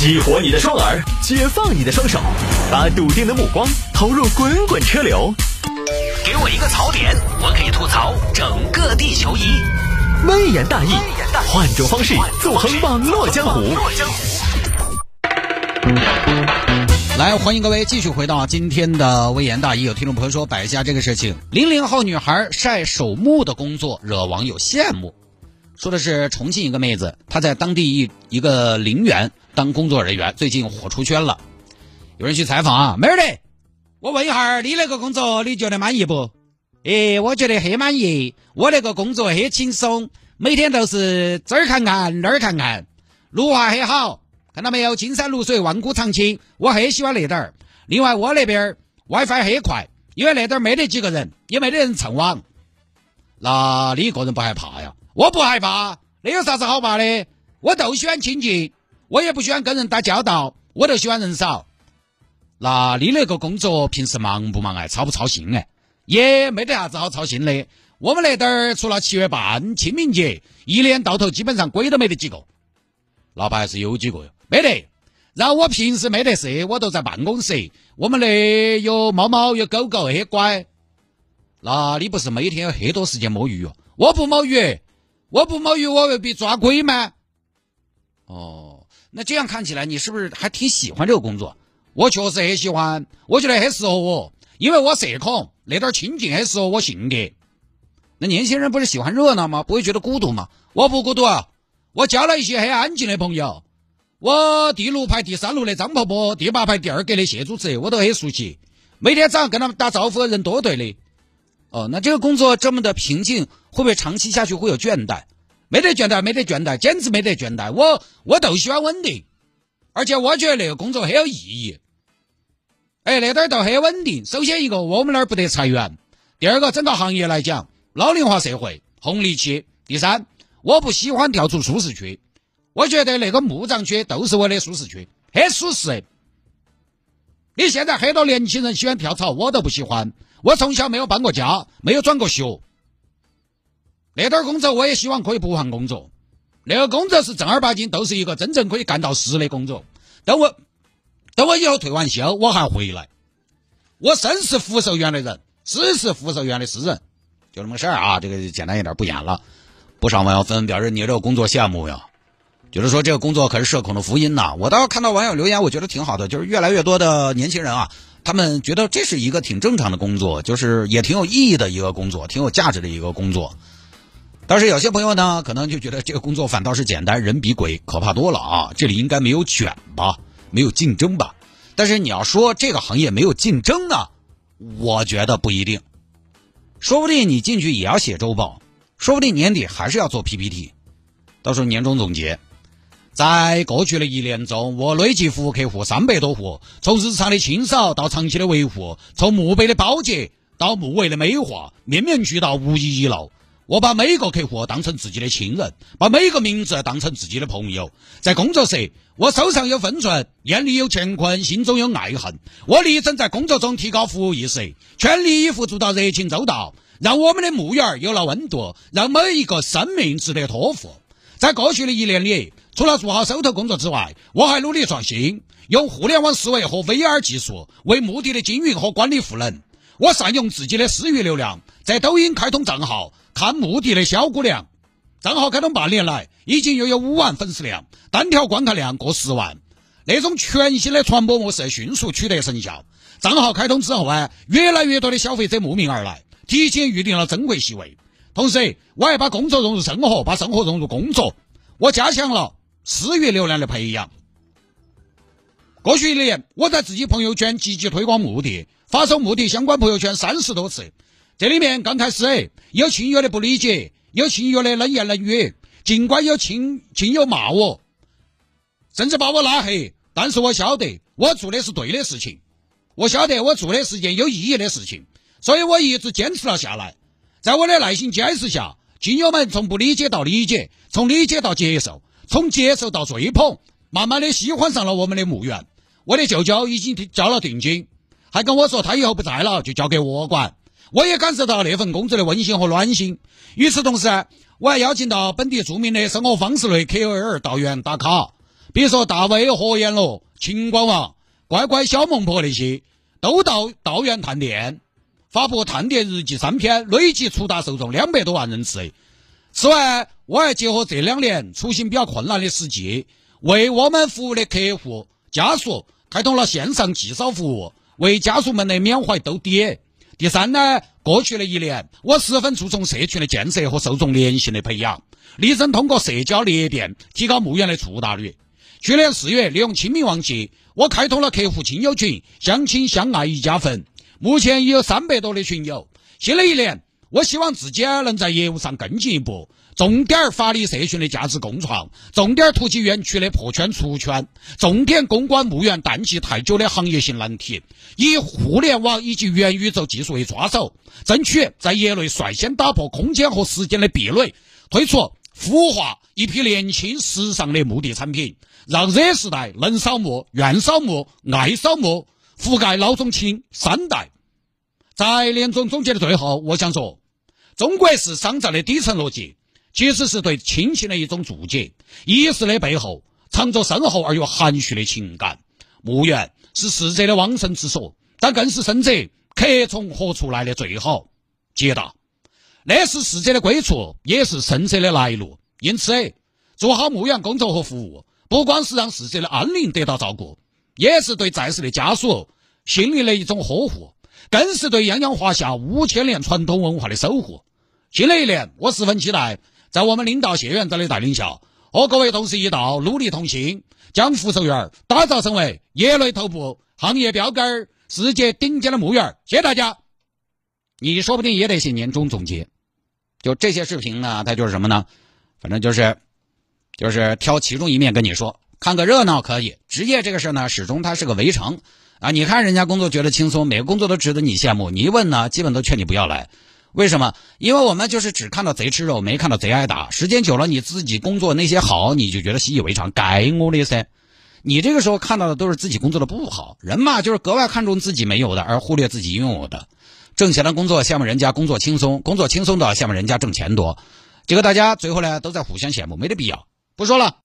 激活你的双耳，解放你的双手，把笃定的目光投入滚滚车流。给我一个槽点，我可以吐槽整个地球仪。微言大义，换种方式纵横网络江湖。来，欢迎各位继续回到今天的微言大义。有听众朋友说摆一下这个事情：零零后女孩晒手木的工作，惹网友羡慕。说的是重庆一个妹子，她在当地一一个陵园当工作人员，最近火出圈了。有人去采访啊，妹儿的，我问一下，你那个工作你觉得满意不？诶，我觉得很满意，我那个工作很轻松，每天都是这儿看看那儿看看，绿化很好，看到没有？金山绿水，万古长青，我很喜欢那点儿。另外，我那边 WiFi 很快，因为那点儿没得几个人，也没得人蹭网。那你一个人不害怕呀？我不害怕，那有啥子好怕的？我都喜欢清静，我也不喜欢跟人打交道，我就喜欢人少。那你那个工作平时忙不忙哎？操不操心哎？也没得啥子好操心的。我们那点儿除了七月半、清明节，一年到头基本上鬼都没得几个。那不还是有几个哟？没得。然后我平时没得事，我都在办公室。我们那有猫猫有狗狗，很乖。那你不是每天有很多时间摸鱼哟？我不摸鱼。我不摸鱼，我未必抓鬼吗？哦，那这样看起来，你是不是还挺喜欢这个工作？我确实很喜欢，我觉得很适合我，因为我社恐，那点清静很适合我性格。那年轻人不是喜欢热闹吗？不会觉得孤独吗？我不孤独啊，我交了一些很安静的朋友。我第六排第三路的张婆婆，第八排第二格的谢主持，我都很熟悉，每天早上跟他们打招呼的，人多对的。哦，那这个工作这么的平静，会不会长期下去会有倦怠？没得倦怠，没得倦怠，简直没得倦怠。我我都喜欢稳定，而且我觉得那个工作很有意义。哎，那点儿都很稳定。首先一个，我们那儿不得裁员；第二个，整个行业来讲，老龄化社会，红利期；第三，我不喜欢跳出舒适区，我觉得那个墓葬区都是我的舒适区，很舒适。你现在很多年轻人喜欢跳槽，我都不喜欢。我从小没有搬过家，没有转过学，那点工作我也希望可以不换工作。那个工作是正儿八经，都是一个真正可以干到实的工作。等我，等我以后退完休，我还回来。我生是福寿园的人，死是福寿园的诗人，就那么个事儿啊。这个简单一点不演了。不少网友纷纷表示你这个工作羡慕呀，就是说这个工作可是社恐的福音呐。我倒看到网友留言，我觉得挺好的，就是越来越多的年轻人啊。他们觉得这是一个挺正常的工作，就是也挺有意义的一个工作，挺有价值的一个工作。但是有些朋友呢，可能就觉得这个工作反倒是简单，人比鬼可怕多了啊！这里应该没有卷吧，没有竞争吧？但是你要说这个行业没有竞争呢，我觉得不一定。说不定你进去也要写周报，说不定年底还是要做 PPT，到时候年终总结。在过去的一年中，我累计服务客户三百多户，从日常的清扫到长期的维护，从墓碑的保洁到墓位的美化，面面俱到，无一遗漏。我把每个客户当成自己的亲人，把每个名字当成自己的朋友。在工作时，我手上有分寸，眼里有乾坤，心中有爱恨。我力争在工作中提高服务意识，全力以赴做到热情周到，让我们的墓园有了温度，让每一个生命值得托付。在过去的一年里。除了做好手头工作之外，我还努力创新，用互联网思维和 VR 技术为墓地的经营和管理赋能。我善用自己的私域流量，在抖音开通账号看墓地的小姑娘。账号开通半年来，已经又有五万粉丝量，单条观看量过十万。那种全新的传播模式迅速取得成效。账号开通之后啊，越来越多的消费者慕名而来，提前预定了珍贵席位。同时，我还把工作融入生活，把生活融入工作。我加强了。私域流量的培养。过去一年，我在自己朋友圈积极推广墓地，发送墓地相关朋友圈三十多次。这里面刚开始有亲友的不理解，有亲友的冷言冷语，尽管有亲亲友骂我，甚至把我拉黑，但是我晓得我做的是对的事情，我晓得我做的是件有意义的事情，所以我一直坚持了下来。在我的耐心坚持下，亲友们从不理解到理解，从理解到接受。从接受到追捧，慢慢的喜欢上了我们的墓园。我的舅舅已经交了定金，还跟我说他以后不在了，就交给我管。我也感受到那份工作的温馨和暖心。与此同时，我还邀请到本地著名的生活方式类 KOL 到园打卡，比如说大卫、何言罗、秦广王、乖乖小孟婆那些，都到道园探店，发布探店日记三篇，累计触达受众两百多万人次。此外，我还结合这两年出行比较困难的时机，为我们服务的客户家属开通了线上寄扫服务，为家属们的缅怀兜底。第三呢，过去的一年，我十分注重社群的建设和受众粘性的培养，力争通过社交裂变提高墓园的触达率。去年四月，利用清明旺季，我开通了客户亲友群，相亲相爱一家坟，目前已有三百多的群友。新的一年。我希望自己能在业务上更进一步，重点发力社群的价值共创，重点突击园区的破圈出圈，重点攻关墓园淡季太久的行业性难题，以互联网以及元宇宙技术为抓手，争取在业内率先打破空间和时间的壁垒，推出孵化一批年轻时尚的墓地产品，让 Z 时代能扫墓、愿扫墓、爱扫墓，覆盖老中青三代。在年终总结的最后，我想说。中国式商战的底层逻辑，其实是对亲情的一种注解。仪式的背后，藏着深厚而又含蓄的情感。墓园是逝者的往生之所，但更是生者客从何处来的最好解答。那是逝者的归处，也是生者的来路。因此，做好墓园工作和服务，不光是让逝者的安宁得到照顾，也是对在世的家属心灵的一种呵护，更是对泱泱华夏五千年传统文化的守护。新的一年，我十分期待，在我们领导谢院长的带领下，和各位同事一道努力同心，将福寿园打造成为业内头部、行业标杆、世界顶尖的墓园。谢谢大家！你说不定也得写年终总结。就这些视频呢，它就是什么呢？反正就是，就是挑其中一面跟你说，看个热闹可以。职业这个事呢，始终它是个围城啊。你看人家工作觉得轻松，每个工作都值得你羡慕。你一问呢，基本都劝你不要来。为什么？因为我们就是只看到贼吃肉，没看到贼挨打。时间久了，你自己工作那些好，你就觉得习以为常，该我的噻。你这个时候看到的都是自己工作的不好。人嘛，就是格外看重自己没有的，而忽略自己拥有的。挣钱的工作羡慕人家工作轻松，工作轻松的羡慕人家挣钱多。结果大家最后呢，都在互相羡慕，没得必要。不说了。